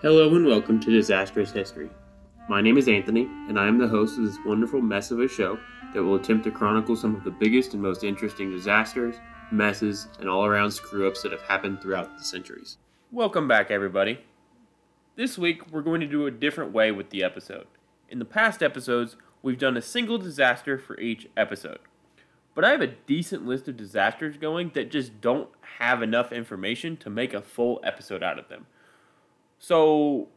Hello and welcome to Disastrous History. My name is Anthony, and I am the host of this wonderful mess of a show that will attempt to chronicle some of the biggest and most interesting disasters, messes, and all around screw ups that have happened throughout the centuries. Welcome back, everybody. This week, we're going to do a different way with the episode. In the past episodes, we've done a single disaster for each episode. But I have a decent list of disasters going that just don't have enough information to make a full episode out of them. So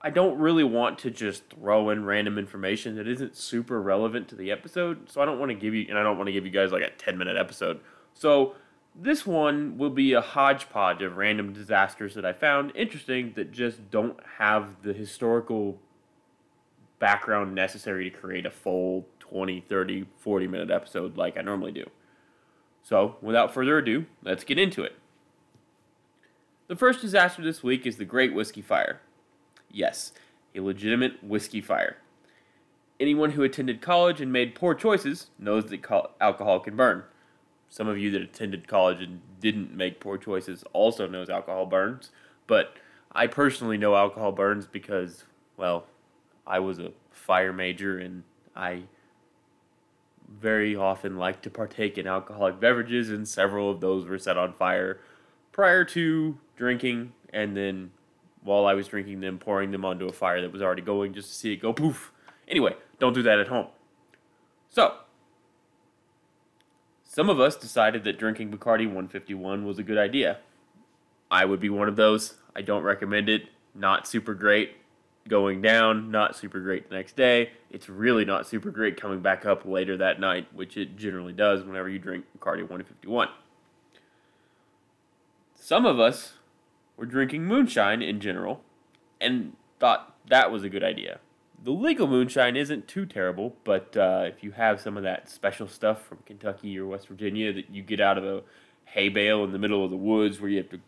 I don't really want to just throw in random information that isn't super relevant to the episode. So I don't want to give you, and I don't want to give you guys like a 10 minute episode. So this one will be a hodgepodge of random disasters that I found interesting that just don't have the historical background necessary to create a full 20, 30, 40 minute episode like I normally do. So without further ado, let's get into it. The first disaster this week is the Great Whiskey Fire. Yes, a legitimate whiskey fire. Anyone who attended college and made poor choices knows that alcohol can burn. Some of you that attended college and didn't make poor choices also knows alcohol burns, but I personally know alcohol burns because, well, I was a fire major and I very often like to partake in alcoholic beverages, and several of those were set on fire prior to drinking, and then while I was drinking them, pouring them onto a fire that was already going just to see it go poof. Anyway, don't do that at home. So, some of us decided that drinking Bacardi 151 was a good idea. I would be one of those. I don't recommend it. Not super great going down, not super great the next day. It's really not super great coming back up later that night, which it generally does whenever you drink Bacardi 151. Some of us were drinking moonshine in general and thought that was a good idea. The legal moonshine isn't too terrible, but uh, if you have some of that special stuff from Kentucky or West Virginia that you get out of a hay bale in the middle of the woods where you have to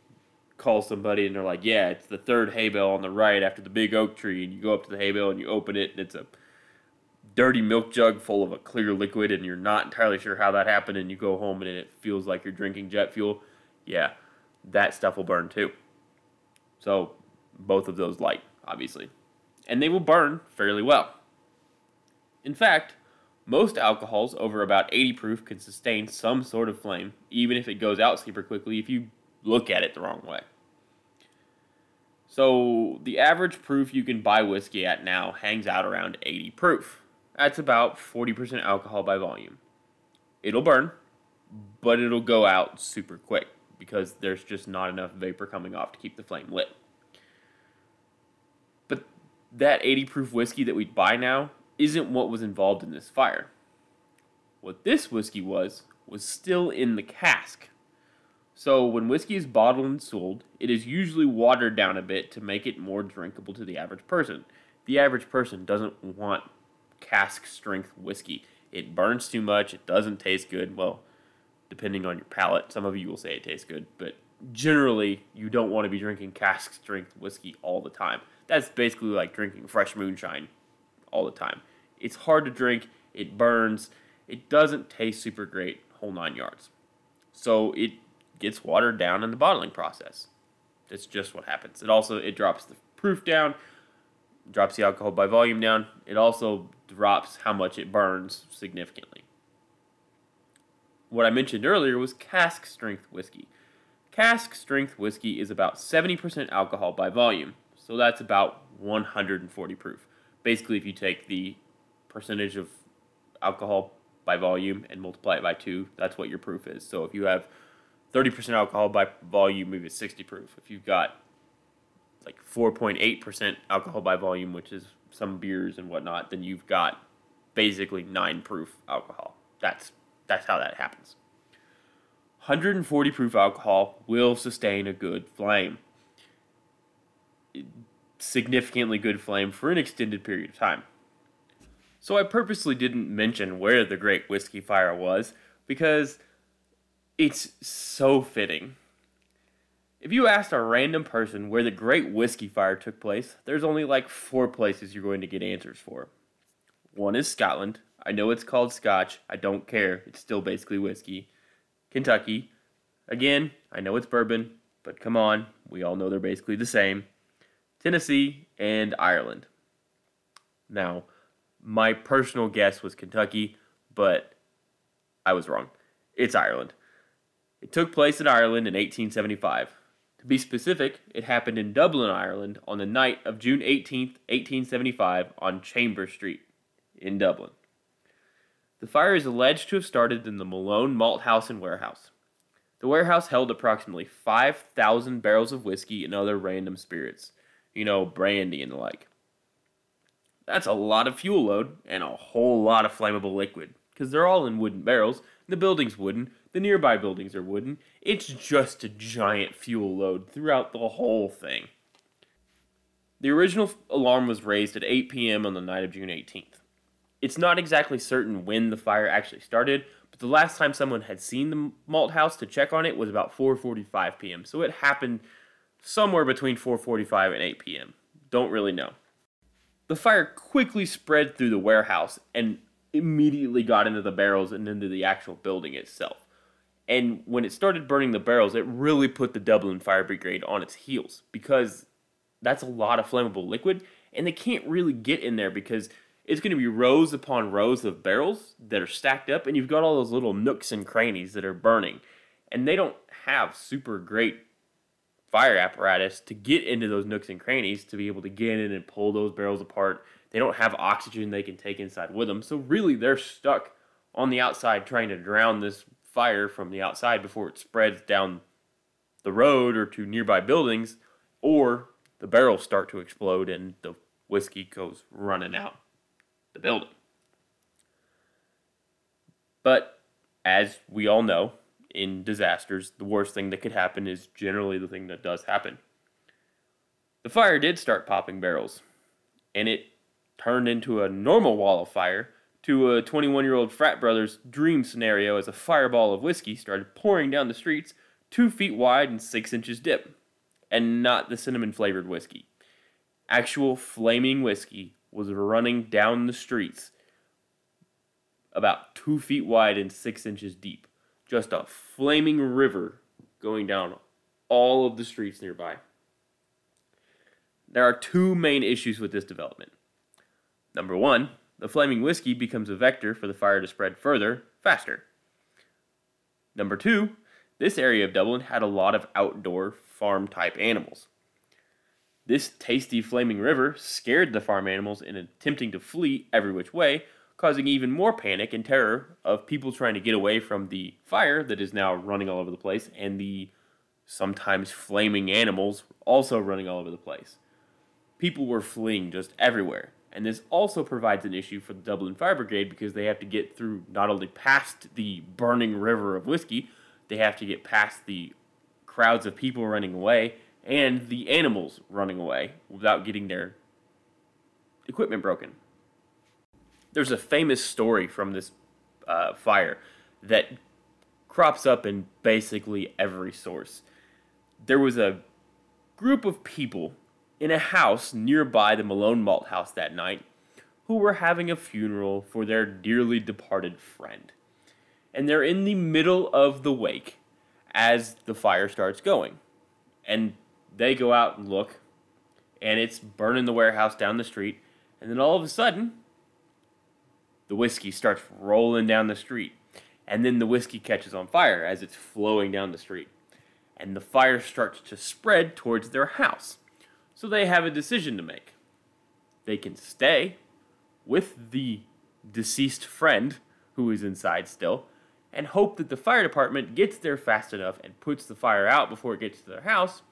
call somebody and they're like, yeah, it's the third hay bale on the right after the big oak tree, and you go up to the hay bale and you open it and it's a dirty milk jug full of a clear liquid and you're not entirely sure how that happened and you go home and it feels like you're drinking jet fuel. Yeah, that stuff will burn too. So both of those light, obviously. And they will burn fairly well. In fact, most alcohols over about 80 proof can sustain some sort of flame, even if it goes out super quickly if you look at it the wrong way. So, the average proof you can buy whiskey at now hangs out around 80 proof. That's about 40% alcohol by volume. It'll burn, but it'll go out super quick because there's just not enough vapor coming off to keep the flame lit. But that 80 proof whiskey that we buy now isn't what was involved in this fire. What this whiskey was, was still in the cask. So when whiskey is bottled and sold, it is usually watered down a bit to make it more drinkable to the average person. The average person doesn't want cask strength whiskey. It burns too much, it doesn't taste good. Well, depending on your palate. Some of you will say it tastes good, but generally, you don't want to be drinking cask strength whiskey all the time. That's basically like drinking fresh moonshine all the time. It's hard to drink, it burns, it doesn't taste super great, whole nine yards. So it gets watered down in the bottling process. That's just what happens. It also it drops the proof down, drops the alcohol by volume down. It also drops how much it burns significantly what I mentioned earlier was cask strength whiskey. Cask strength whiskey is about 70% alcohol by volume, so that's about 140 proof. Basically, if you take the percentage of alcohol by volume and multiply it by 2, that's what your proof is. So if you have 30% alcohol by volume, maybe it's 60 proof. If you've got like 4.8% alcohol by volume, which is some beers and whatnot, then you've got basically 9 proof alcohol. That's that's how that happens. 140 proof alcohol will sustain a good flame. Significantly good flame for an extended period of time. So I purposely didn't mention where the Great Whiskey Fire was because it's so fitting. If you asked a random person where the Great Whiskey Fire took place, there's only like four places you're going to get answers for. One is Scotland, I know it's called Scotch. I don't care. It's still basically whiskey. Kentucky. Again, I know it's bourbon, but come on. We all know they're basically the same. Tennessee, and Ireland. Now, my personal guess was Kentucky, but I was wrong. It's Ireland. It took place in Ireland in 1875. To be specific, it happened in Dublin, Ireland on the night of June 18, 1875, on Chambers Street in Dublin. The fire is alleged to have started in the Malone Malt House and Warehouse. The warehouse held approximately 5,000 barrels of whiskey and other random spirits, you know, brandy and the like. That's a lot of fuel load and a whole lot of flammable liquid, because they're all in wooden barrels. The building's wooden, the nearby buildings are wooden. It's just a giant fuel load throughout the whole thing. The original alarm was raised at 8 p.m. on the night of June 18th. It's not exactly certain when the fire actually started, but the last time someone had seen the malt house to check on it was about 4:45 p.m. So it happened somewhere between 4:45 and 8 p.m. Don't really know. The fire quickly spread through the warehouse and immediately got into the barrels and into the actual building itself. And when it started burning the barrels, it really put the Dublin Fire Brigade on its heels because that's a lot of flammable liquid and they can't really get in there because it's going to be rows upon rows of barrels that are stacked up and you've got all those little nooks and crannies that are burning. And they don't have super great fire apparatus to get into those nooks and crannies to be able to get in and pull those barrels apart. They don't have oxygen they can take inside with them. So really they're stuck on the outside trying to drown this fire from the outside before it spreads down the road or to nearby buildings or the barrels start to explode and the whiskey goes running out the building. But as we all know, in disasters, the worst thing that could happen is generally the thing that does happen. The fire did start popping barrels, and it turned into a normal wall of fire to a 21 year old frat brother's dream scenario as a fireball of whiskey started pouring down the streets, two feet wide and six inches deep. And not the cinnamon flavored whiskey. Actual flaming whiskey was running down the streets about two feet wide and six inches deep just a flaming river going down all of the streets nearby. There are two main issues with this development. Number one, the flaming whiskey becomes a vector for the fire to spread further, faster. Number two, this area of Dublin had a lot of outdoor farm type animals. This tasty flaming river scared the farm animals in attempting to flee every which way, causing even more panic and terror of people trying to get away from the fire that is now running all over the place and the sometimes flaming animals also running all over the place. People were fleeing just everywhere. And this also provides an issue for the Dublin Fire Brigade because they have to get through not only past the burning river of whiskey, they have to get past the crowds of people running away and the animals running away without getting their equipment broken there's a famous story from this uh, fire that crops up in basically every source. There was a group of people in a house nearby the Malone Malt House that night who were having a funeral for their dearly departed friend. And they're in the middle of the wake as the fire starts going. And they go out and look, and it's burning the warehouse down the street. And then all of a sudden, the whiskey starts rolling down the street. And then the whiskey catches on fire as it's flowing down the street. And the fire starts to spread towards their house. So they have a decision to make. They can stay with the deceased friend who is inside still and hope that the fire department gets there fast enough and puts the fire out before it gets to their house,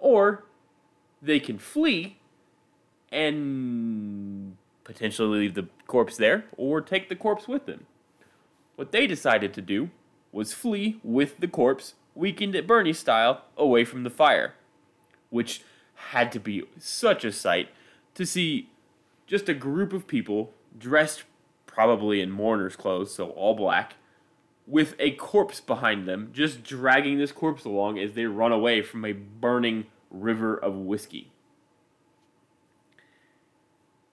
or they can flee and potentially leave the corpse there or take the corpse with them. What they decided to do was flee with the corpse, Weekend at Bernie style, away from the fire, which had to be such a sight to see just a group of people dressed probably in mourner's clothes, so all black, with a corpse behind them, just dragging this corpse along as they run away from a burning river of whiskey.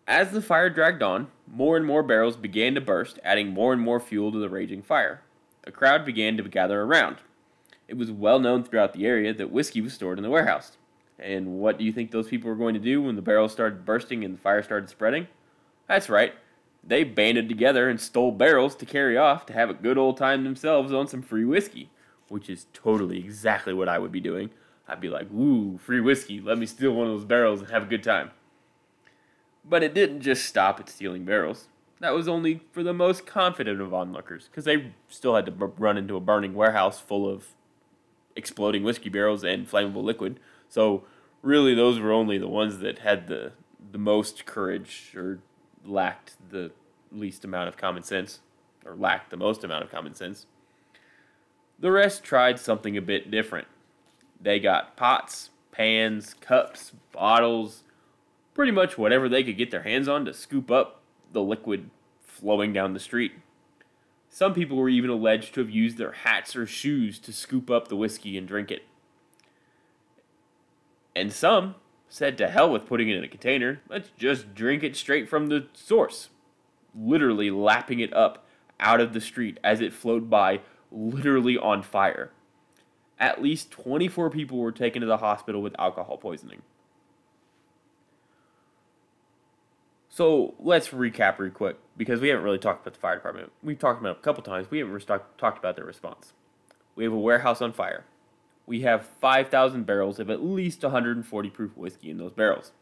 As the fire dragged on, more and more barrels began to burst, adding more and more fuel to the raging fire. A crowd began to gather around. It was well known throughout the area that whiskey was stored in the warehouse. And what do you think those people were going to do when the barrels started bursting and the fire started spreading? That's right. They banded together and stole barrels to carry off to have a good old time themselves on some free whiskey, which is totally exactly what I would be doing. I'd be like, "Ooh, free whiskey. Let me steal one of those barrels and have a good time." But it didn't just stop at stealing barrels. That was only for the most confident of onlookers, because they still had to b- run into a burning warehouse full of exploding whiskey barrels and flammable liquid. So really, those were only the ones that had the the most courage or lacked the least amount of common sense, or lacked the most amount of common sense. The rest tried something a bit different. They got pots, pans, cups, bottles, pretty much whatever they could get their hands on to scoop up the liquid flowing down the street. Some people were even alleged to have used their hats or shoes to scoop up the whiskey and drink it. And some said to hell with putting it in a container, let's just drink it straight from the source. Literally lapping it up out of the street as it flowed by, literally on fire. At least 24 people were taken to the hospital with alcohol poisoning. So let's recap real quick because we haven't really talked about the fire department. We've talked about it a couple times. We haven't talked about their response. We have a warehouse on fire. We have 5,000 barrels of at least 140 proof whiskey in those barrels.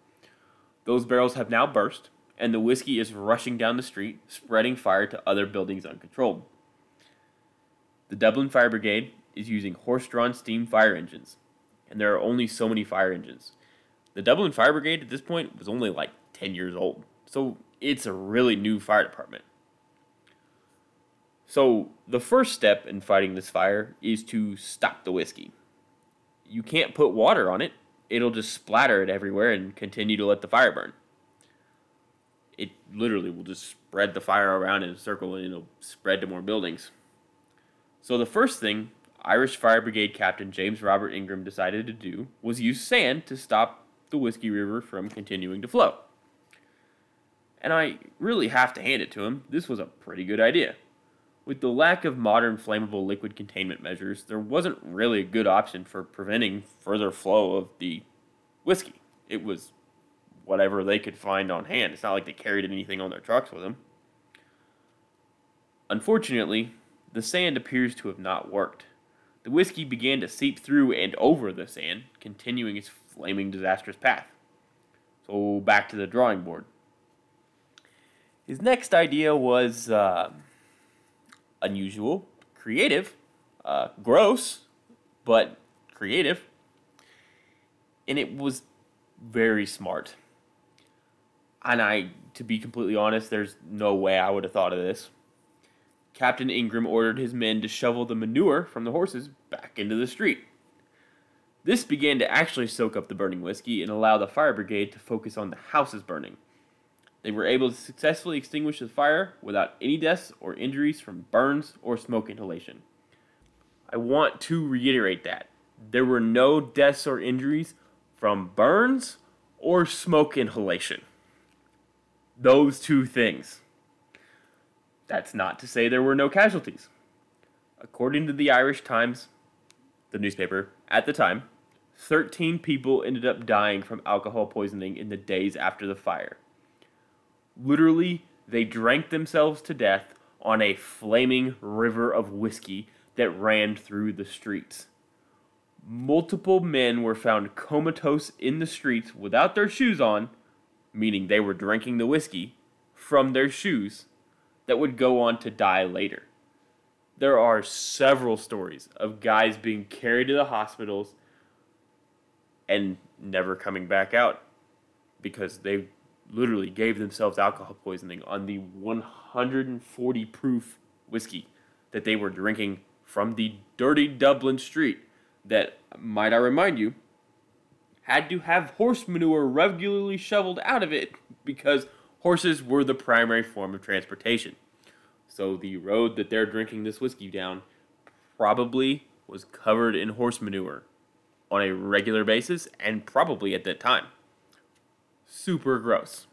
Those barrels have now burst, and the whiskey is rushing down the street, spreading fire to other buildings uncontrolled. The Dublin Fire Brigade is using horse drawn steam fire engines, and there are only so many fire engines. The Dublin Fire Brigade at this point was only like 10 years old. So it's a really new fire department. So the first step in fighting this fire is to stop the whiskey. You can't put water on it, it'll just splatter it everywhere and continue to let the fire burn. It literally will just spread the fire around in a circle and it'll spread to more buildings. So the first thing Irish Fire Brigade Captain James Robert Ingram decided to do was use sand to stop the Whiskey River from continuing to flow and I really have to hand it to him, this was a pretty good idea. With the lack of modern flammable liquid containment measures, there wasn't really a good option for preventing further flow of the whiskey. It was whatever they could find on hand. It's not like they carried anything on their trucks with them. Unfortunately, the sand appears to have not worked. The whiskey began to seep through and over the sand, continuing its flaming disastrous path. So back to the drawing board. His next idea was uh, unusual, creative, uh, gross, but creative. And it was very smart. And I, to be completely honest, there's no way I would have thought of this. Captain Ingram ordered his men to shovel the manure from the horses back into the street. This began to actually soak up the burning whiskey and allow the fire brigade to focus on the houses burning. They were able to successfully extinguish the fire without any deaths or injuries from burns or smoke inhalation. I want to reiterate that. There were no deaths or injuries from burns or smoke inhalation. Those two things. That's not to say there were no casualties. According to the Irish Times, the newspaper, at the time, 13 people ended up dying from alcohol poisoning in the days after the fire. Literally, they drank themselves to death on a flaming river of whiskey that ran through the streets. Multiple men were found comatose in the streets without their shoes on, meaning they were drinking the whiskey from their shoes, that would go on to die later. There are several stories of guys being carried to the hospitals and never coming back out because they literally gave themselves alcohol poisoning on the 140 proof whiskey that they were drinking from the dirty Dublin street that, might I remind you, had to have horse manure regularly shoveled out of it because horses were the primary form of transportation. So the road that they're drinking this whiskey down probably was covered in horse manure on a regular basis and probably at that time super gross.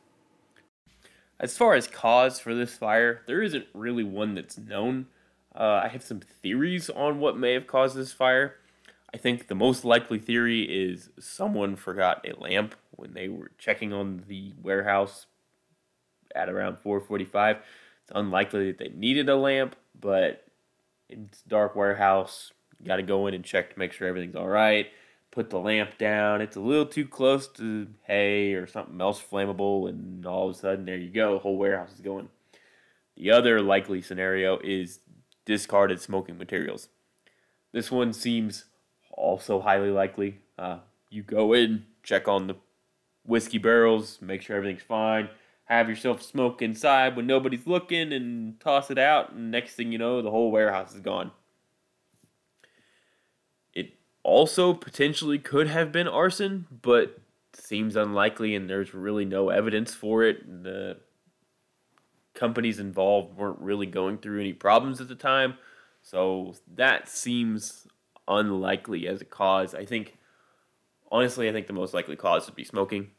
As far as cause for this fire, there isn't really one that's known. Uh, I have some theories on what may have caused this fire. I think the most likely theory is someone forgot a lamp when they were checking on the warehouse at around 4:45. It's unlikely that they needed a lamp, but it's dark warehouse. You got to go in and check to make sure everything's all right. Put the lamp down. It's a little too close to hay or something else flammable, and all of a sudden, there you go. The whole warehouse is going. The other likely scenario is discarded smoking materials. This one seems also highly likely. Uh, you go in, check on the whiskey barrels, make sure everything's fine, have yourself smoke inside when nobody's looking, and toss it out. And next thing you know, the whole warehouse is gone. Also potentially could have been arson, but seems unlikely, and there's really no evidence for it. The companies involved weren't really going through any problems at the time. So that seems unlikely as a cause. I think, honestly, I think the most likely cause would be smoking.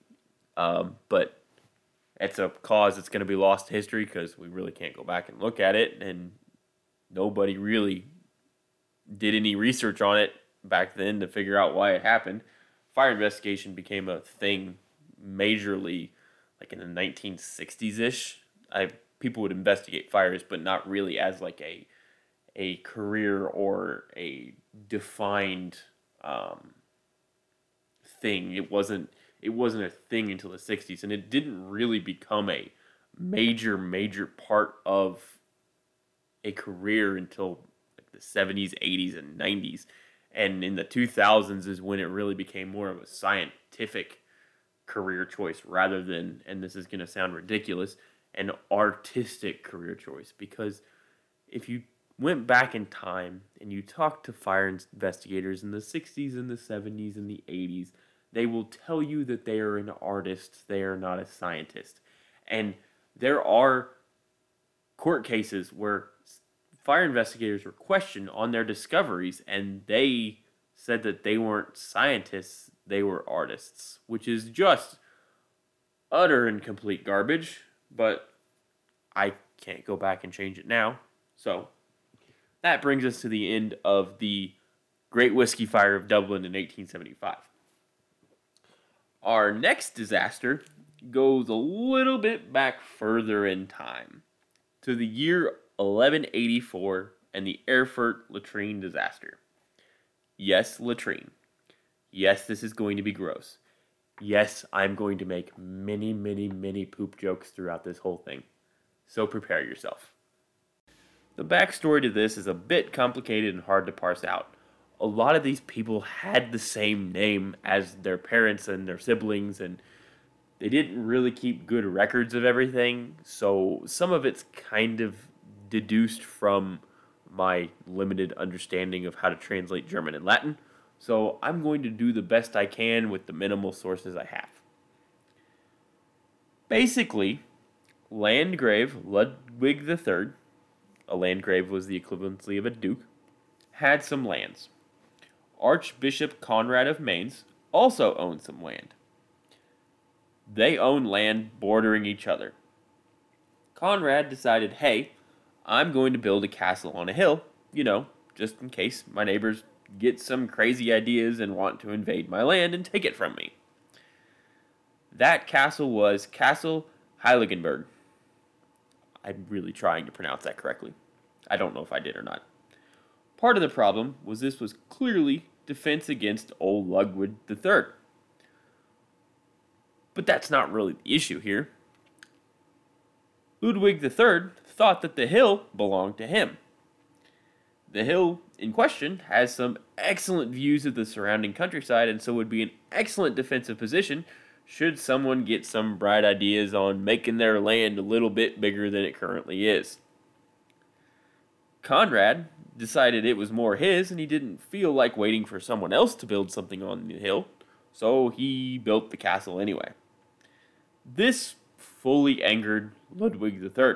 Um, but it's a cause that's going to be lost to history because we really can't go back and look at it. And nobody really did any research on it back then to figure out why it happened. Fire investigation became a thing majorly like in the 1960s ish. I people would investigate fires, but not really as like a a career or a defined um, thing. It wasn't it wasn't a thing until the 60s and it didn't really become a major major part of a career until like the 70s 80s and 90s and in the 2000s is when it really became more of a scientific career choice rather than and this is going to sound ridiculous an artistic career choice because if you went back in time and you talked to fire investigators in the 60s and the 70s and the 80s, they will tell you that they are an artist, they are not a scientist. And there are court cases where fire investigators were questioned on their discoveries and they said that they weren't scientists, they were artists, which is just utter and complete garbage, but I can't go back and change it now. So that brings us to the end of the Great Whiskey Fire of Dublin in 1875. Our next disaster goes a little bit back further in time to the year 1184 and the Erfurt latrine disaster. Yes, latrine. Yes, this is going to be gross. Yes, I'm going to make many, many, many poop jokes throughout this whole thing. So prepare yourself. The backstory to this is a bit complicated and hard to parse out. A lot of these people had the same name as their parents and their siblings, and they didn't really keep good records of everything, so some of it's kind of deduced from my limited understanding of how to translate German and Latin. So I'm going to do the best I can with the minimal sources I have. Basically, Landgrave Ludwig III a landgrave was the equivalency of a duke, had some lands. Archbishop Conrad of Mainz also owned some land. They owned land bordering each other. Conrad decided, hey, I'm going to build a castle on a hill, you know, just in case my neighbors get some crazy ideas and want to invade my land and take it from me. That castle was Castle Heiligenberg. I'm really trying to pronounce that correctly. I don't know if I did or not. Part of the problem was this was clearly defense against old Ludwig III. But that's not really the issue here. Ludwig III thought that the hill belonged to him. The hill in question has some excellent views of the surrounding countryside and so would be an excellent defensive position should someone get some bright ideas on making their land a little bit bigger than it currently is. Conrad decided it was more his and he didn't feel like waiting for someone else to build something on the hill, so he built the castle anyway. This fully angered Ludwig III.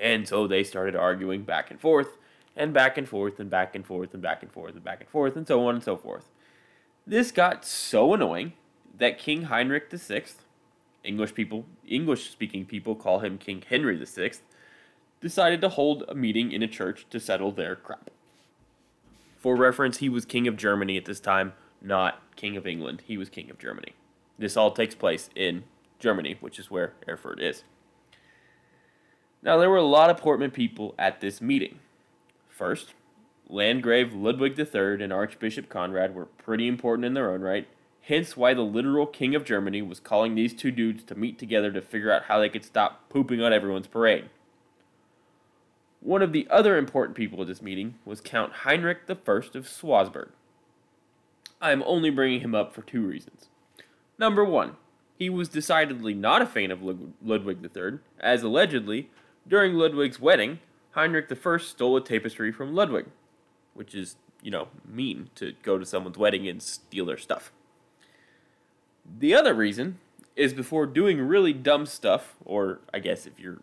And so they started arguing back and forth, and back and forth, and back and forth, and back and forth, and back and forth, and so on and so forth. This got so annoying that King Heinrich VI, English people, English speaking people call him King Henry VI, decided to hold a meeting in a church to settle their crap. For reference, he was king of Germany at this time, not king of England. He was king of Germany. This all takes place in Germany, which is where Erfurt is. Now, there were a lot of Portman people at this meeting. First, Landgrave Ludwig III and Archbishop Conrad were pretty important in their own right, hence why the literal king of Germany was calling these two dudes to meet together to figure out how they could stop pooping on everyone's parade. One of the other important people at this meeting was Count Heinrich I of Schwarzburg. I am only bringing him up for two reasons. Number one, he was decidedly not a fan of Ludwig III, as allegedly, during Ludwig's wedding, Heinrich I stole a tapestry from Ludwig, which is, you know, mean to go to someone's wedding and steal their stuff. The other reason is before doing really dumb stuff, or I guess if you're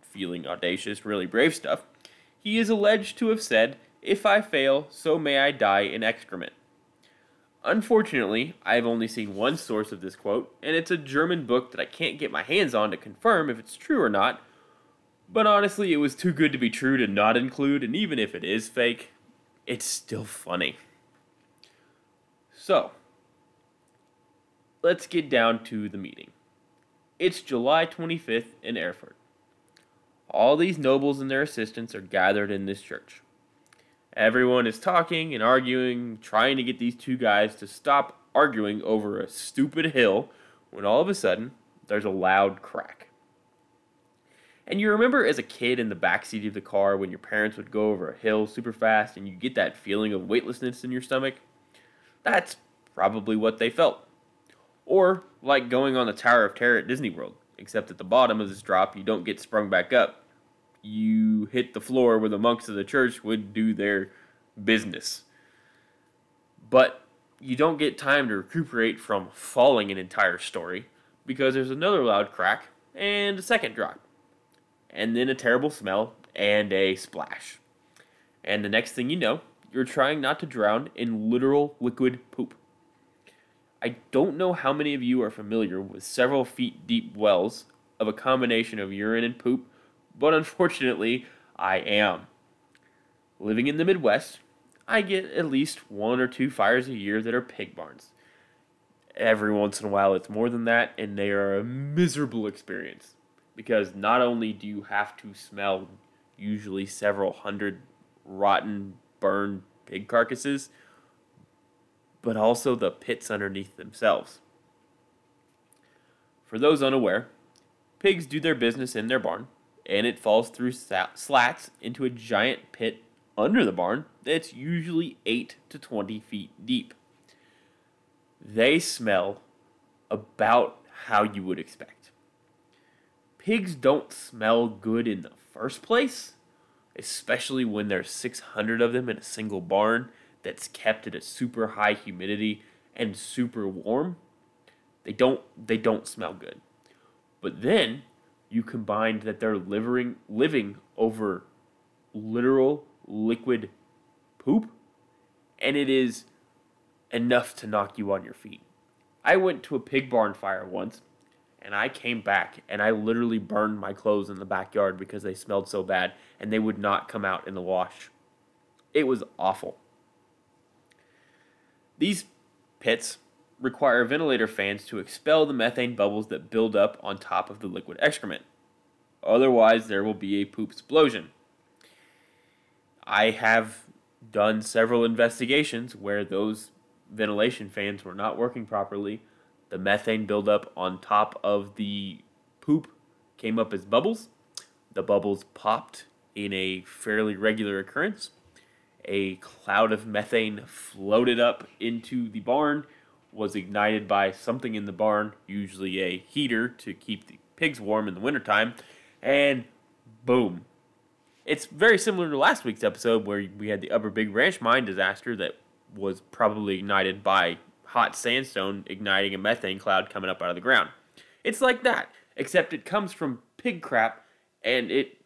feeling audacious, really brave stuff, he is alleged to have said, If I fail, so may I die in excrement. Unfortunately, I've only seen one source of this quote, and it's a German book that I can't get my hands on to confirm if it's true or not. But honestly, it was too good to be true to not include, and even if it is fake, it's still funny. So, let's get down to the meeting. It's July 25th in Erfurt. All these nobles and their assistants are gathered in this church. Everyone is talking and arguing, trying to get these two guys to stop arguing over a stupid hill when all of a sudden there's a loud crack. And you remember as a kid in the backseat of the car when your parents would go over a hill super fast and you get that feeling of weightlessness in your stomach? That's probably what they felt. Or like going on the Tower of Terror at Disney World, except at the bottom of this drop you don't get sprung back up you hit the floor where the monks of the church would do their business. But you don't get time to recuperate from falling an entire story because there's another loud crack and a second drop. And then a terrible smell and a splash. And the next thing you know, you're trying not to drown in literal liquid poop. I don't know how many of you are familiar with several feet deep wells of a combination of urine and poop but unfortunately, I am. Living in the Midwest, I get at least one or two fires a year that are pig barns. Every once in a while, it's more than that, and they are a miserable experience because not only do you have to smell usually several hundred rotten, burned pig carcasses, but also the pits underneath themselves. For those unaware, pigs do their business in their barn, and it falls through slats into a giant pit under the barn that's usually 8 to 20 feet deep. They smell about how you would expect. Pigs don't smell good in the first place, especially when there's 600 of them in a single barn that's kept at a super high humidity and super warm. They don't they don't smell good. But then you combine that they're living living over literal liquid poop and it is enough to knock you on your feet. I went to a pig barn fire once and I came back and I literally burned my clothes in the backyard because they smelled so bad and they would not come out in the wash. It was awful. These pits require ventilator fans to expel the methane bubbles that build up on top of the liquid excrement. Otherwise, there will be a poop explosion. I have done several investigations where those ventilation fans were not working properly. The methane buildup on top of the poop came up as bubbles. The bubbles popped in a fairly regular occurrence. A cloud of methane floated up into the barn was ignited by something in the barn, usually a heater to keep the pigs warm in the wintertime, and boom. It's very similar to last week's episode where we had the Upper Big Branch mine disaster that was probably ignited by hot sandstone igniting a methane cloud coming up out of the ground. It's like that, except it comes from pig crap and it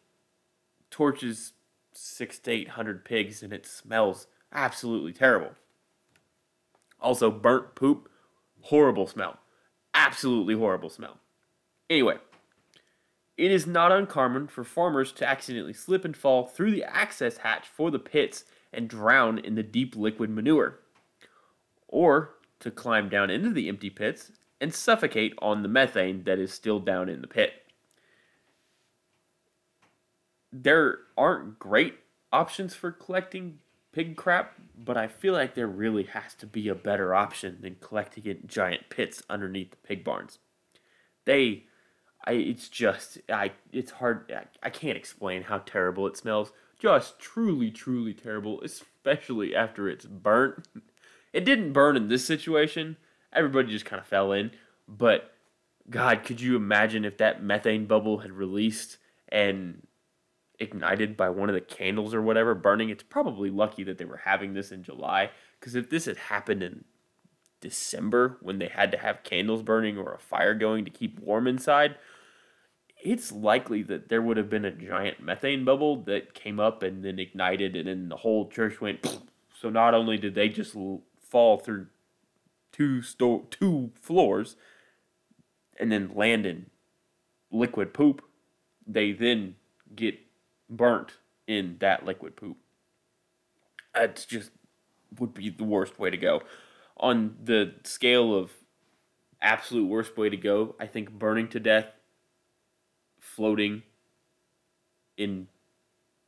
torches six to eight hundred pigs and it smells absolutely terrible. Also, burnt poop, horrible smell. Absolutely horrible smell. Anyway, it is not uncommon for farmers to accidentally slip and fall through the access hatch for the pits and drown in the deep liquid manure, or to climb down into the empty pits and suffocate on the methane that is still down in the pit. There aren't great options for collecting pig crap, but I feel like there really has to be a better option than collecting it in giant pits underneath the pig barns. They, I, it's just, I, it's hard, I, I can't explain how terrible it smells. Just truly, truly terrible, especially after it's burnt. It didn't burn in this situation. Everybody just kind of fell in. But God, could you imagine if that methane bubble had released and ignited by one of the candles or whatever burning? It's probably lucky that they were having this in July. Because if this had happened in December when they had to have candles burning or a fire going to keep warm inside, it's likely that there would have been a giant methane bubble that came up and then ignited, and then the whole church went. So not only did they just fall through two sto- two floors and then land in liquid poop, they then get burnt in that liquid poop. That's just would be the worst way to go. On the scale of absolute worst way to go, I think burning to death, floating in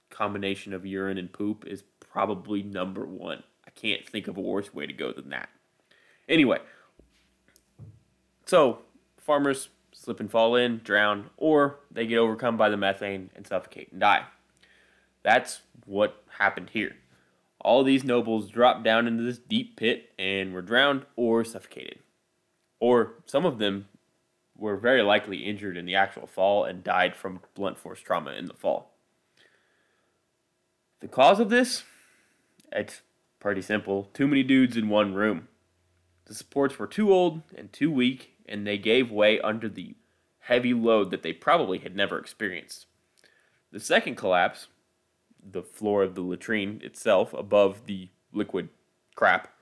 combination of urine and poop is probably number one. Can't think of a worse way to go than that. Anyway, so farmers slip and fall in, drown, or they get overcome by the methane and suffocate and die. That's what happened here. All these nobles dropped down into this deep pit and were drowned or suffocated. Or some of them were very likely injured in the actual fall and died from blunt force trauma in the fall. The cause of this? It's pretty simple. Too many dudes in one room. The supports were too old and too weak, and they gave way under the heavy load that they probably had never experienced. The second collapse, the floor of the latrine itself above the liquid crap,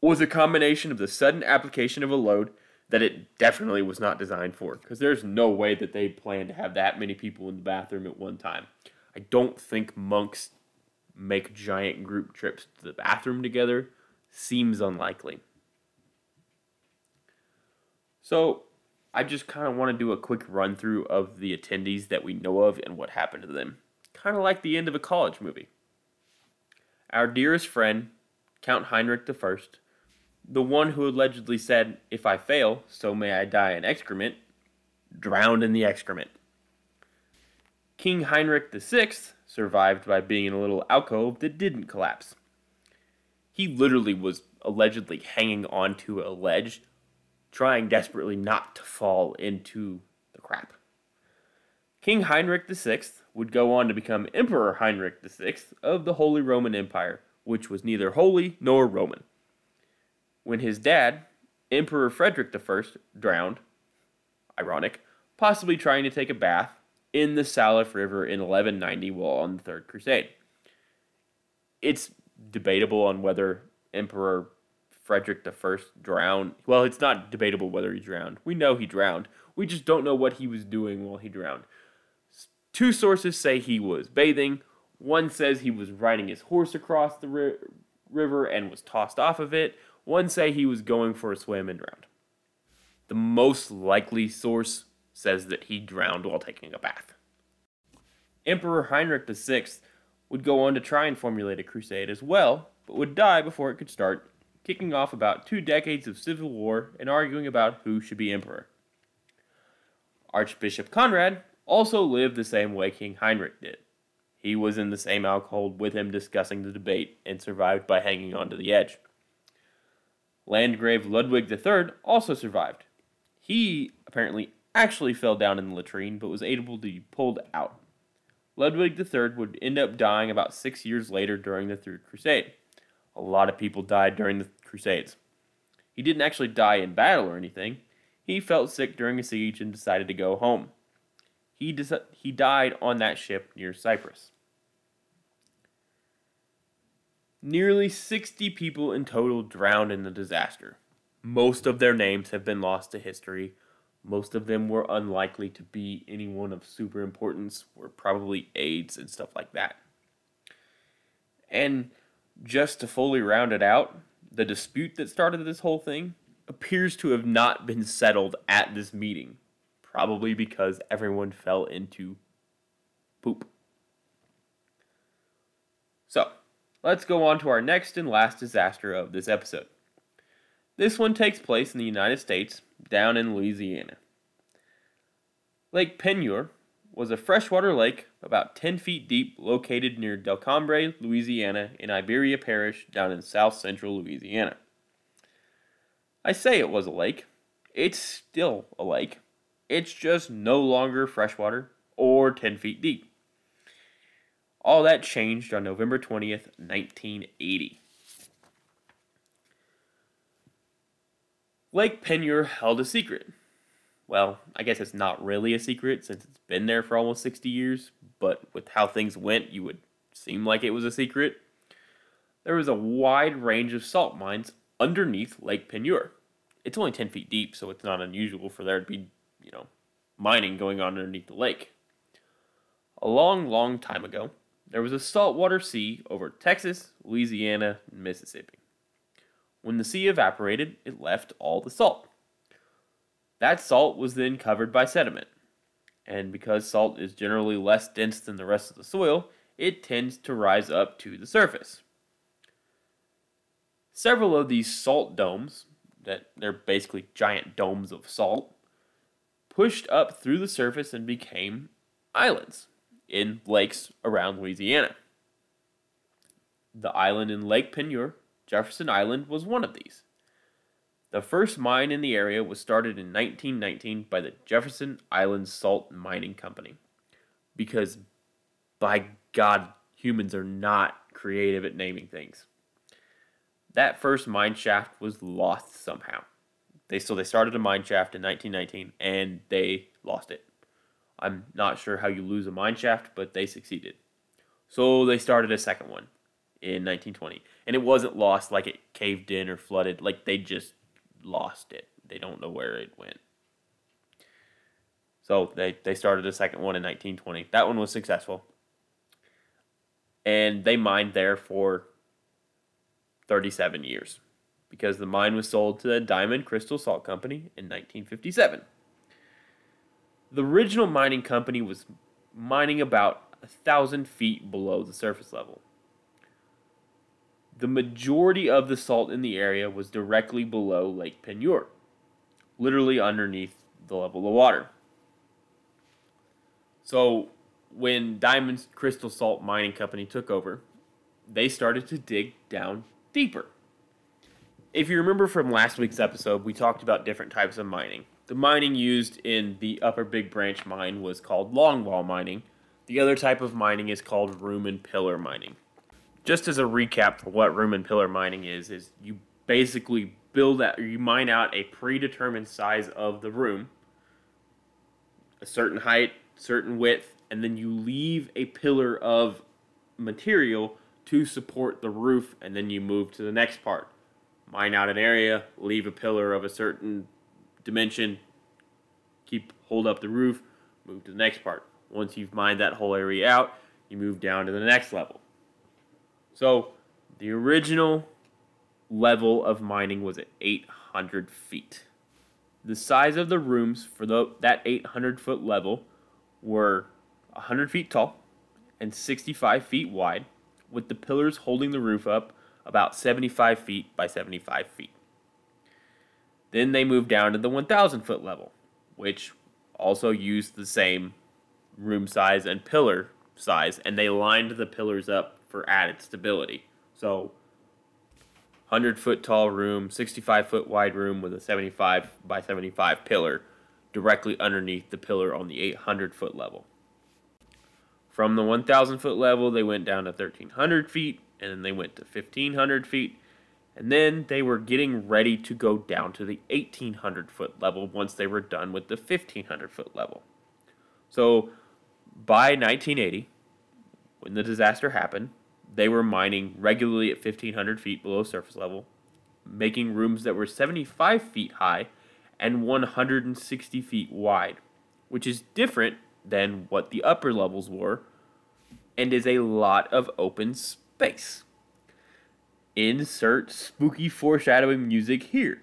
was a combination of the sudden application of a load that it definitely was not designed for. Because there's no way that they planned to have that many people in the bathroom at one time. I don't think monks make giant group trips to the bathroom together. Seems unlikely. So I just kind of want to do a quick run through of the attendees that we know of and what happened to them. Kind of like the end of a college movie. Our dearest friend, Count Heinrich I, the one who allegedly said, If I fail, so may I die in excrement, drowned in the excrement. King Heinrich VI survived by being in a little alcove that didn't collapse. He literally was allegedly hanging onto a ledge trying desperately not to fall into the crap. King Heinrich VI would go on to become Emperor Heinrich VI of the Holy Roman Empire, which was neither holy nor Roman. When his dad, Emperor Frederick I, drowned, ironic, possibly trying to take a bath in the Saleph River in 1190 while on the Third Crusade. It's debatable on whether Emperor Frederick I drowned. Well, it's not debatable whether he drowned. We know he drowned. We just don't know what he was doing while he drowned. Two sources say he was bathing. One says he was riding his horse across the ri- river and was tossed off of it. One say he was going for a swim and drowned. The most likely source says that he drowned while taking a bath. Emperor Heinrich VI would go on to try and formulate a crusade as well, but would die before it could start kicking off about two decades of civil war and arguing about who should be emperor. Archbishop Conrad also lived the same way King Heinrich did. He was in the same alcove with him discussing the debate and survived by hanging onto the edge. Landgrave Ludwig III also survived. He apparently actually fell down in the latrine but was able to be pulled out. Ludwig III would end up dying about six years later during the Third Crusade. A lot of people died during the Crusades. He didn't actually die in battle or anything. He felt sick during a siege and decided to go home. He, de- he died on that ship near Cyprus. Nearly 60 people in total drowned in the disaster. Most of their names have been lost to history. Most of them were unlikely to be anyone of super importance, were probably aides and stuff like that. And just to fully round it out, the dispute that started this whole thing appears to have not been settled at this meeting, probably because everyone fell into poop. So, let's go on to our next and last disaster of this episode. This one takes place in the United States, down in Louisiana. Lake Peigneur was a freshwater lake about 10 feet deep located near Delcambre, Louisiana, in Iberia Parish, down in south central Louisiana. I say it was a lake. It's still a lake. It's just no longer freshwater or 10 feet deep. All that changed on November 20th, 1980. Lake Peigneur held a secret. Well, I guess it's not really a secret since it's been there for almost 60 years, but with how things went, you would seem like it was a secret. There was a wide range of salt mines underneath Lake Peigneur. It's only 10 feet deep, so it's not unusual for there to be, you know, mining going on underneath the lake. A long, long time ago, there was a saltwater sea over Texas, Louisiana, and Mississippi. When the sea evaporated, it left all the salt. That salt was then covered by sediment. And because salt is generally less dense than the rest of the soil, it tends to rise up to the surface. Several of these salt domes, that they're basically giant domes of salt, pushed up through the surface and became islands in lakes around Louisiana. The island in Lake Peigneur, Jefferson Island, was one of these. The first mine in the area was started in 1919 by the Jefferson Island Salt Mining Company. Because, by God, humans are not creative at naming things. That first mine shaft was lost somehow. They so they started a mine shaft in 1919 and they lost it. I'm not sure how you lose a mine shaft, but they succeeded. So they started a second one in 1920. And it wasn't lost like it caved in or flooded, like they just lost it. They don't know where it went. So they, they started a second one in 1920. That one was successful. And they mined there for 37 years because the mine was sold to the Diamond Crystal Salt Company in 1957. The original mining company was mining about a thousand feet below the surface level. The majority of the salt in the area was directly below Lake Peigneur, literally underneath the level of water. So, when Diamond Crystal Salt Mining Company took over, they started to dig down deeper. If you remember from last week's episode, we talked about different types of mining. The mining used in the Upper Big Branch mine was called longwall mining. The other type of mining is called room and pillar mining. Just as a recap for what room and pillar mining is, is you basically build out, you mine out a predetermined size of the room, a certain height, certain width, and then you leave a pillar of material to support the roof, and then you move to the next part. Mine out an area, leave a pillar of a certain dimension, keep hold up the roof, move to the next part. Once you've mined that whole area out, you move down to the next level. So the original level of mining was at 800 feet. The size of the rooms for the, that 800 foot level were 100 feet tall and 65 feet wide, with the pillars holding the roof up about 75 feet by 75 feet. Then they moved down to the 1,000 foot level, which also used the same room size and pillar size, and they lined the pillars up for added stability. So, 100 foot tall room, 65 foot wide room with a 75 by 75 pillar directly underneath the pillar on the 800 foot level. From the 1,000 foot level, they went down to 1,300 feet, and then they went to 1,500 feet, and then they were getting ready to go down to the 1,800 foot level once they were done with the 1,500 foot level. So by 1980, when the disaster happened, they were mining regularly at 1,500 feet below surface level, making rooms that were 75 feet high and 160 feet wide, which is different than what the upper levels were and is a lot of open space. Insert spooky foreshadowing music here.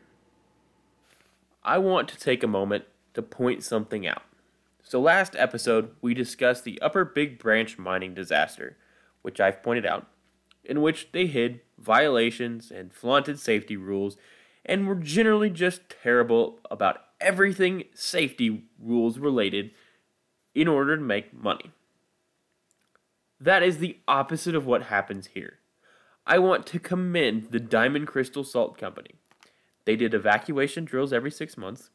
I want to take a moment to point something out. So, last episode, we discussed the Upper Big Branch mining disaster, which I've pointed out, in which they hid violations and flaunted safety rules and were generally just terrible about everything safety rules related in order to make money. That is the opposite of what happens here. I want to commend the Diamond Crystal Salt Company. They did evacuation drills every six months.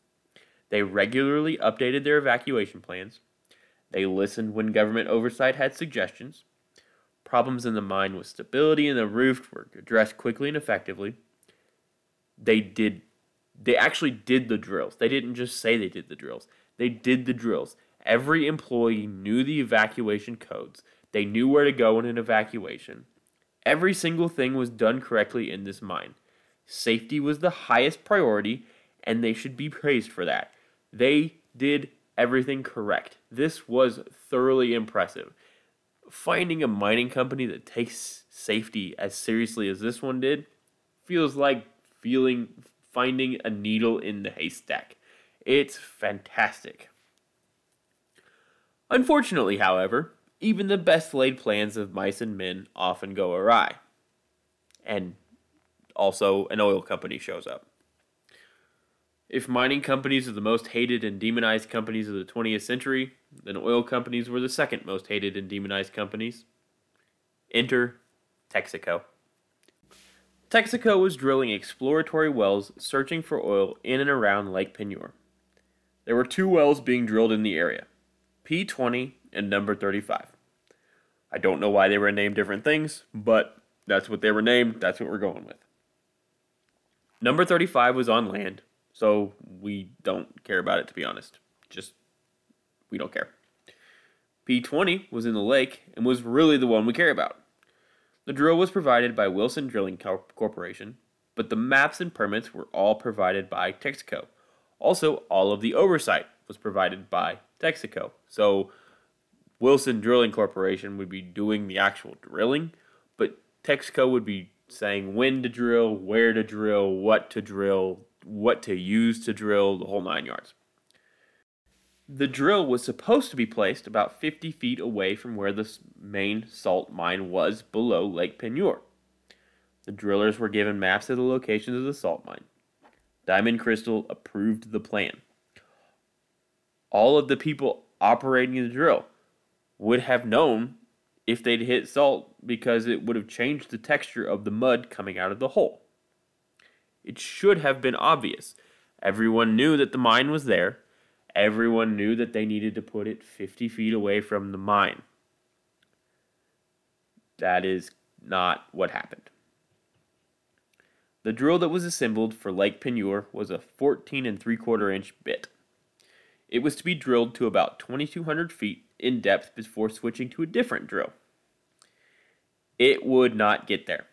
They regularly updated their evacuation plans. They listened when government oversight had suggestions. Problems in the mine with stability in the roof were addressed quickly and effectively. They did they actually did the drills. They didn't just say they did the drills. They did the drills. Every employee knew the evacuation codes. They knew where to go in an evacuation. Every single thing was done correctly in this mine. Safety was the highest priority, and they should be praised for that. They did everything correct. This was thoroughly impressive. Finding a mining company that takes safety as seriously as this one did feels like feeling finding a needle in the haystack. It's fantastic. Unfortunately, however, even the best laid plans of mice and men often go awry. And also, an oil company shows up. If mining companies are the most hated and demonized companies of the 20th century, then oil companies were the second most hated and demonized companies. Enter Texaco. Texaco was drilling exploratory wells searching for oil in and around Lake Peigneur. There were two wells being drilled in the area P20 and number 35. I don't know why they were named different things, but that's what they were named. That's what we're going with. Number 35 was on land, so we don't care about it to be honest. Just, we don't care. P20 was in the lake and was really the one we care about. The drill was provided by Wilson Drilling Corporation, but the maps and permits were all provided by Texaco. Also, all of the oversight was provided by Texaco. So, Wilson Drilling Corporation would be doing the actual drilling, but Texaco would be saying when to drill, where to drill, what to drill, what to use to drill, the whole nine yards. The drill was supposed to be placed about 50 feet away from where the main salt mine was below Lake Peigneur. The drillers were given maps of the locations of the salt mine. Diamond Crystal approved the plan. All of the people operating the drill would have known if they'd hit salt because it would have changed the texture of the mud coming out of the hole. It should have been obvious. Everyone knew that the mine was there Everyone knew that they needed to put it 50 feet away from the mine. That is not what happened. The drill that was assembled for Lake Peigneur was a 14 and 3 quarter inch bit. It was to be drilled to about 2200 feet in depth before switching to a different drill. It would not get there.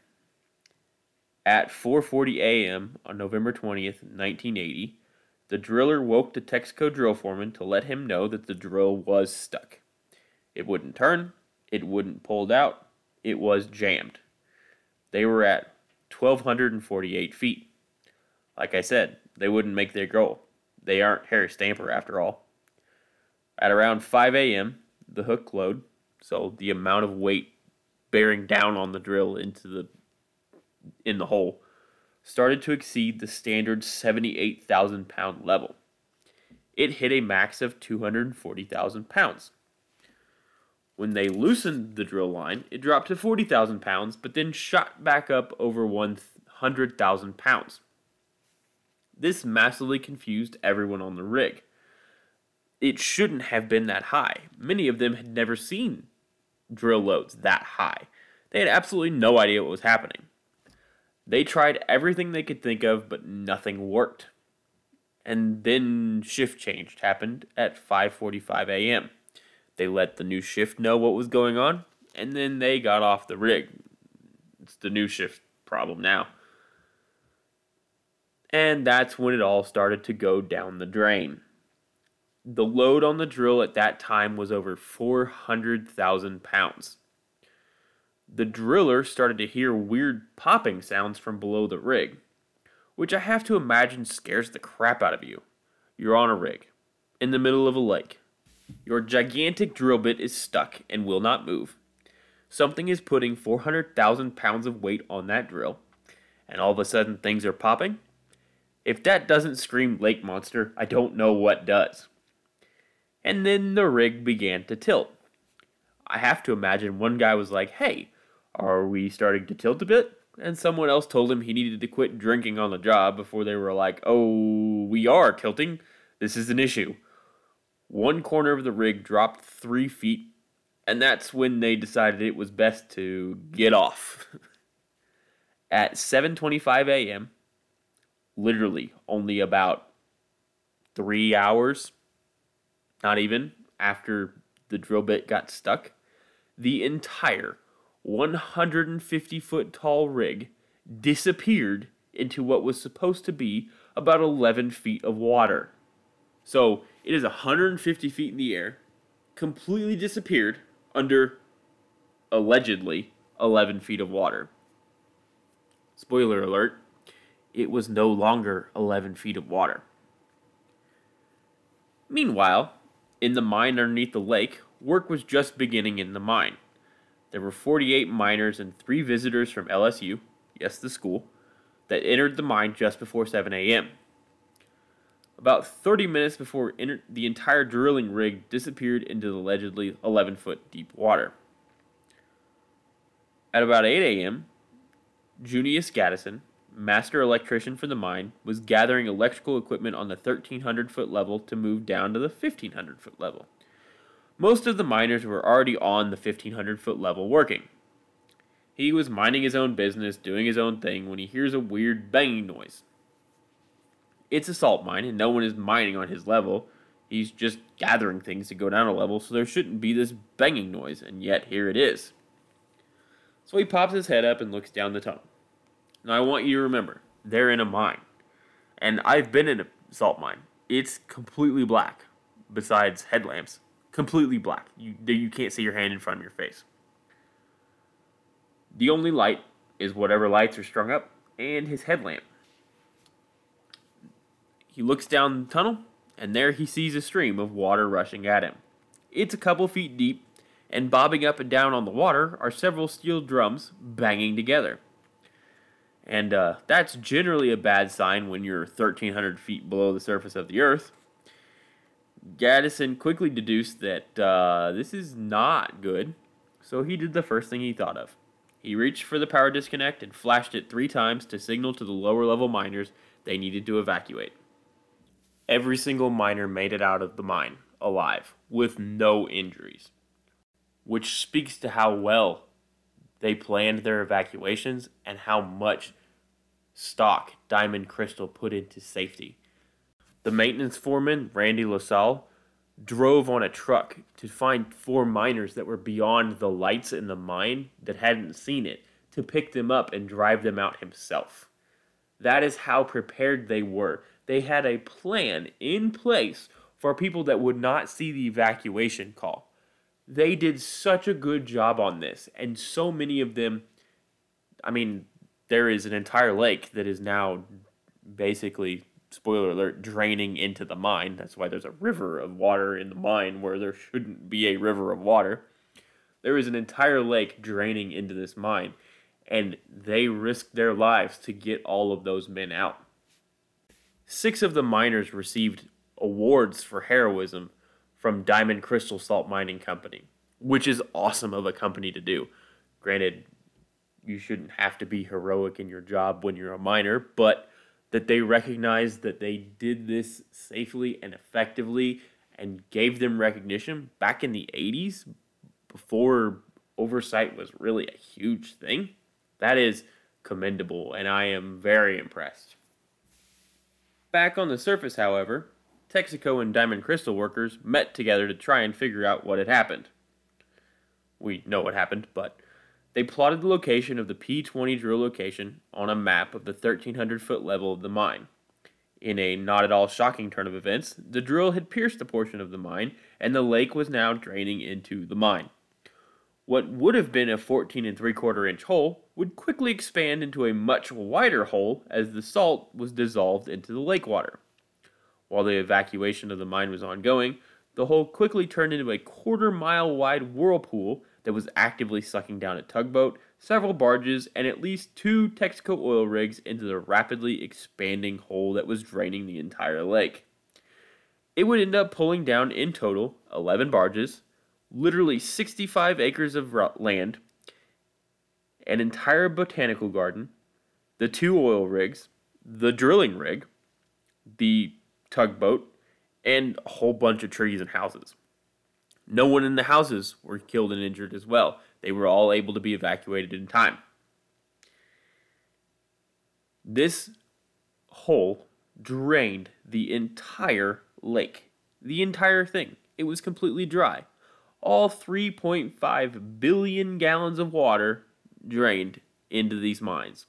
At 4:40 a.m. on November 20th, 1980, the driller woke the Texaco drill foreman to let him know that the drill was stuck. It wouldn't turn, it wouldn't pull out, it was jammed. They were at 1,248 feet. Like I said, they wouldn't make their goal. They aren't Harry Stamper after all. At around 5 a.m., the hook load, so the amount of weight bearing down on the drill into the in the hole, started to exceed the standard 78,000 pound level. It hit a max of 240,000 pounds. When they loosened the drill line, it dropped to 40,000 pounds, but then shot back up over 100,000 pounds. This massively confused everyone on the rig. It shouldn't have been that high. Many of them had never seen drill loads that high. They had absolutely no idea what was happening. They tried everything they could think of, but nothing worked. And then shift change happened at 5:45 a.m. They let the new shift know what was going on, and then they got off the rig. It's the new shift problem now. And that's when it all started to go down the drain. The load on the drill at that time was over 400,000 pounds. The driller started to hear weird popping sounds from below the rig, which I have to imagine scares the crap out of you. You're on a rig, in the middle of a lake. Your gigantic drill bit is stuck and will not move. Something is putting 400,000 pounds of weight on that drill, and all of a sudden things are popping? If that doesn't scream lake monster, I don't know what does. And then the rig began to tilt. I have to imagine one guy was like, hey, are we starting to tilt a bit? And someone else told him he needed to quit drinking on the job before they were like, oh, we are tilting. This is an issue. One corner of the rig dropped three feet, and that's when they decided it was best to get off. At 7:25 a.m., literally only about three hours, not even after the drill bit got stuck, the entire 150 foot tall rig disappeared into what was supposed to be about 11 feet of water. So it is 150 feet in the air, completely disappeared under allegedly 11 feet of water. Spoiler alert, it was no longer 11 feet of water. Meanwhile, in the mine underneath the lake, work was just beginning in the mine. There were 48 miners and three visitors from LSU, yes, the school, that entered the mine just before 7 a.m. About 30 minutes before the entire drilling rig disappeared into the allegedly 11 foot deep water. At about 8 a.m., Junius Gaddison, master electrician for the mine, was gathering electrical equipment on the 1300 foot level to move down to the 1500 foot level. Most of the miners were already on the 1500 foot level working. He was minding his own business, doing his own thing, when he hears a weird banging noise. It's a salt mine, and no one is mining on his level. He's just gathering things to go down a level, so there shouldn't be this banging noise, and yet here it is. So he pops his head up and looks down the tunnel. Now I want you to remember, they're in a mine. And I've been in a salt mine. It's completely black, besides headlamps. Completely black. You, you can't see your hand in front of your face. The only light is whatever lights are strung up, and his headlamp. He looks down the tunnel, and there he sees a stream of water rushing at him. It's a couple feet deep, and bobbing up and down on the water are several steel drums banging together. And uh, that's generally a bad sign when you're 1,300 feet below the surface of the Earth. Gaddison quickly deduced that uh, this is not good, so he did the first thing he thought of. He reached for the power disconnect and flashed it three times to signal to the lower level miners they needed to evacuate. Every single miner made it out of the mine alive with no injuries, which speaks to how well they planned their evacuations and how much stock Diamond Crystal put into safety. The maintenance foreman, Randy LaSalle, drove on a truck to find four miners that were beyond the lights in the mine that hadn't seen it to pick them up and drive them out himself. That is how prepared they were they had a plan in place for people that would not see the evacuation call. They did such a good job on this, and so many of them. I mean, there is an entire lake that is now basically, spoiler alert, draining into the mine. That's why there's a river of water in the mine where there shouldn't be a river of water. There is an entire lake draining into this mine, and they risked their lives to get all of those men out. Six of the miners received awards for heroism from Diamond Crystal Salt Mining Company, which is awesome of a company to do. Granted, you shouldn't have to be heroic in your job when you're a miner, but that they recognized that they did this safely and effectively and gave them recognition back in the 80s before oversight was really a huge thing. That is commendable, and I am very impressed. Back on the surface, however, Texaco and Diamond Crystal workers met together to try and figure out what had happened. We know what happened, but they plotted the location of the P20 drill location on a map of the 1300 foot level of the mine. In a not at all shocking turn of events, the drill had pierced a portion of the mine, and the lake was now draining into the mine. What would have been a 14 and 3 quarter inch hole would quickly expand into a much wider hole as the salt was dissolved into the lake water. While the evacuation of the mine was ongoing, the hole quickly turned into a quarter mile wide whirlpool that was actively sucking down a tugboat, several barges, and at least two Texaco oil rigs into the rapidly expanding hole that was draining the entire lake. It would end up pulling down in total 11 barges, literally 65 acres of land, an entire botanical garden, the two oil rigs, the drilling rig, the tugboat, and a whole bunch of trees and houses. No one in the houses were killed and injured as well. They were all able to be evacuated in time. This hole drained the entire lake. The entire thing. It was completely dry. All 3.5 billion gallons of water drained into these mines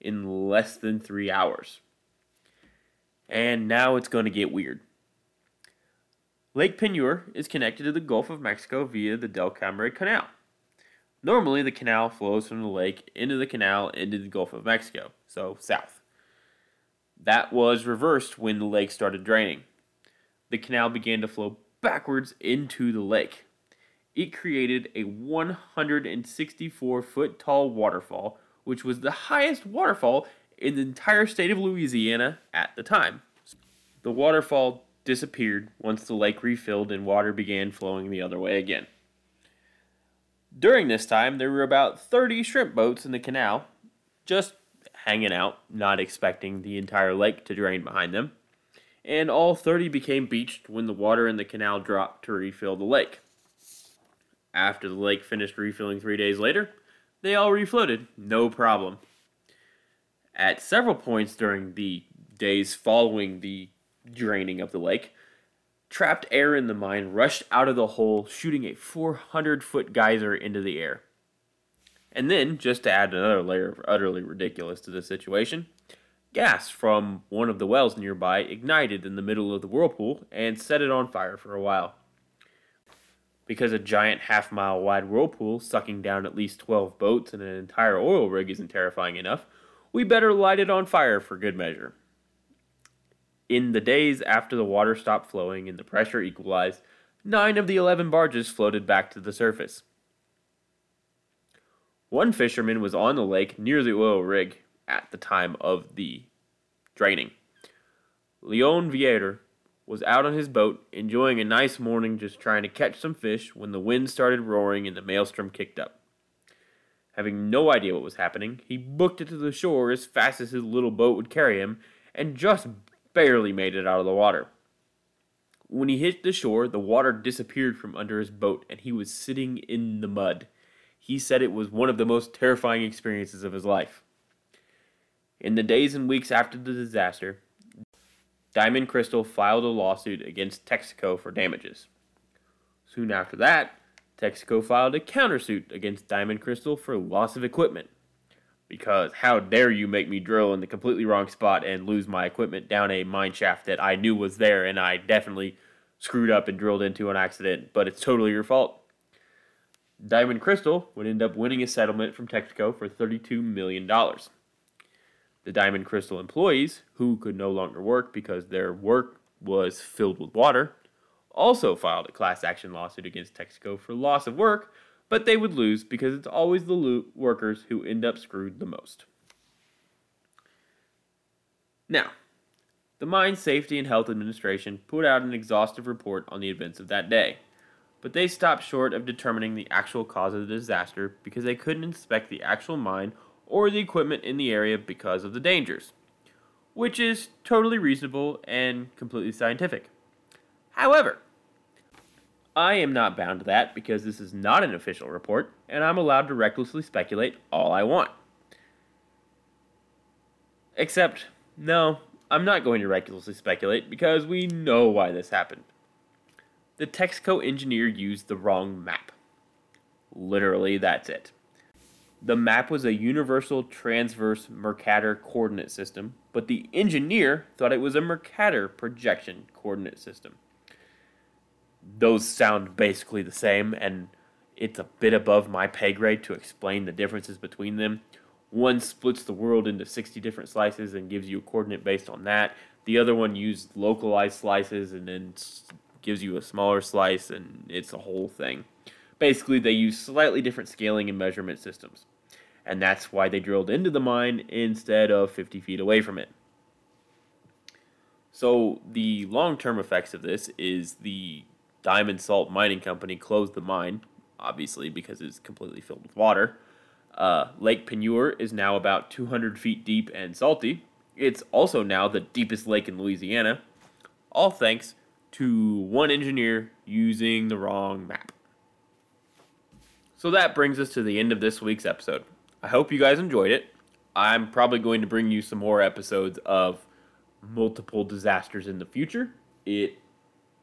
in less than three hours. And now it's going to get weird. Lake Peigneur is connected to the Gulf of Mexico via the Delcambre Canal. Normally, the canal flows from the lake into the canal into the Gulf of Mexico, so south. That was reversed when the lake started draining. The canal began to flow backwards into the lake. It created a 164 foot tall waterfall, which was the highest waterfall in the entire state of Louisiana at the time. The waterfall disappeared once the lake refilled and water began flowing the other way again. During this time, there were about 30 shrimp boats in the canal, just hanging out, not expecting the entire lake to drain behind them, and all 30 became beached when the water in the canal dropped to refill the lake. After the lake finished refilling three days later, they all refloated, no problem. At several points during the days following the draining of the lake, trapped air in the mine rushed out of the hole, shooting a 400 foot geyser into the air. And then, just to add another layer of utterly ridiculous to the situation, gas from one of the wells nearby ignited in the middle of the whirlpool and set it on fire for a while. Because a giant half mile wide whirlpool sucking down at least 12 boats and an entire oil rig isn't terrifying enough, we better light it on fire for good measure. In the days after the water stopped flowing and the pressure equalized, nine of the 11 barges floated back to the surface. One fisherman was on the lake near the oil rig at the time of the draining. Leon Vieira was out on his boat enjoying a nice morning just trying to catch some fish when the wind started roaring and the maelstrom kicked up. Having no idea what was happening, he booked it to the shore as fast as his little boat would carry him and just barely made it out of the water. When he hit the shore, the water disappeared from under his boat and he was sitting in the mud. He said it was one of the most terrifying experiences of his life. In the days and weeks after the disaster, Diamond Crystal filed a lawsuit against Texaco for damages. Soon after that, Texaco filed a countersuit against Diamond Crystal for loss of equipment because how dare you make me drill in the completely wrong spot and lose my equipment down a mine shaft that I knew was there and I definitely screwed up and drilled into an accident, but it's totally your fault. Diamond Crystal would end up winning a settlement from Texaco for $32 million. The Diamond Crystal employees, who could no longer work because their work was filled with water, also filed a class action lawsuit against Texaco for loss of work but they would lose because it's always the workers who end up screwed the most. Now, the Mine Safety and Health Administration put out an exhaustive report on the events of that day, but they stopped short of determining the actual cause of the disaster because they couldn't inspect the actual mine or the equipment in the area because of the dangers, which is totally reasonable and completely scientific. However, I am not bound to that because this is not an official report, and I'm allowed to recklessly speculate all I want. Except, no, I'm not going to recklessly speculate because we know why this happened. The Texaco engineer used the wrong map. Literally, that's it. The map was a universal transverse Mercator coordinate system, but the engineer thought it was a Mercator projection coordinate system those sound basically the same, and it's a bit above my pay grade to explain the differences between them. One splits the world into 60 different slices and gives you a coordinate based on that. The other one used localized slices and then gives you a smaller slice, and it's a whole thing. Basically, they use slightly different scaling and measurement systems. And that's why they drilled into the mine instead of 50 feet away from it. So, the long term effects of this is the Diamond Salt Mining Company closed the mine, obviously, because it's completely filled with water. Uh, Lake Peigneur is now about 200 feet deep and salty. It's also now the deepest lake in Louisiana, all thanks to one engineer using the wrong map. So that brings us to the end of this week's episode. I hope you guys enjoyed it. I'm probably going to bring you some more episodes of multiple disasters in the future. It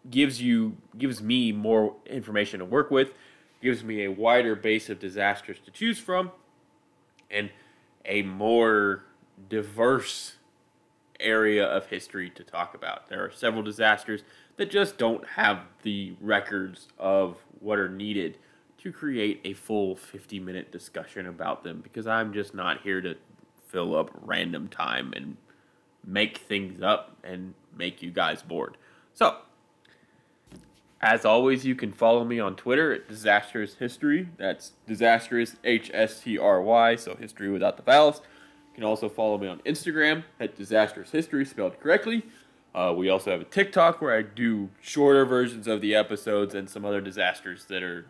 gives you gives me more information to work with, gives me a wider base of disasters to choose from, and a more diverse area of history to talk about. There are several disasters that just don't have the records of what are needed to create a full 50 minute discussion about them because I'm just not here to fill up random time and make things up and make you guys bored. So, as always, you can follow me on Twitter at Disastrous History. That's Disastrous H S T R Y, so history without the vowels. You can also follow me on Instagram at Disastrous History, spelled correctly. Uh, we also have a TikTok where I do shorter versions of the episodes and some other disasters that are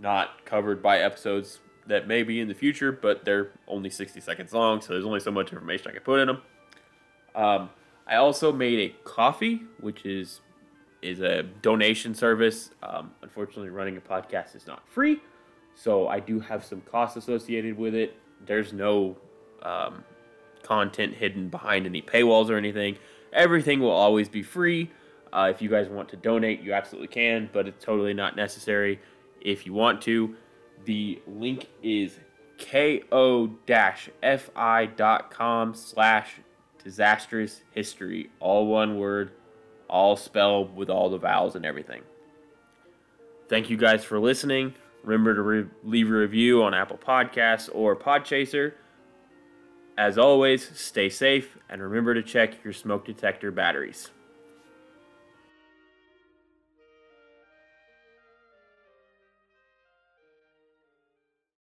not covered by episodes that may be in the future, but they're only 60 seconds long, so there's only so much information I can put in them. Um, I also made a Ko-fi, which is is a donation service. Um, unfortunately, running a podcast is not free, so I do have some costs associated with it. There's no um, content hidden behind any paywalls or anything. Everything will always be free. Uh, if you guys want to donate, you absolutely can, but it's totally not necessary if you want to. The link is ko-fi.com slash disastrous history. All one word, all spelled with all the vowels and everything. Thank you guys for listening. Remember to re- leave a review on Apple Podcasts or Podchaser. As always, stay safe and remember to check your smoke detector batteries.